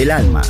Del alma.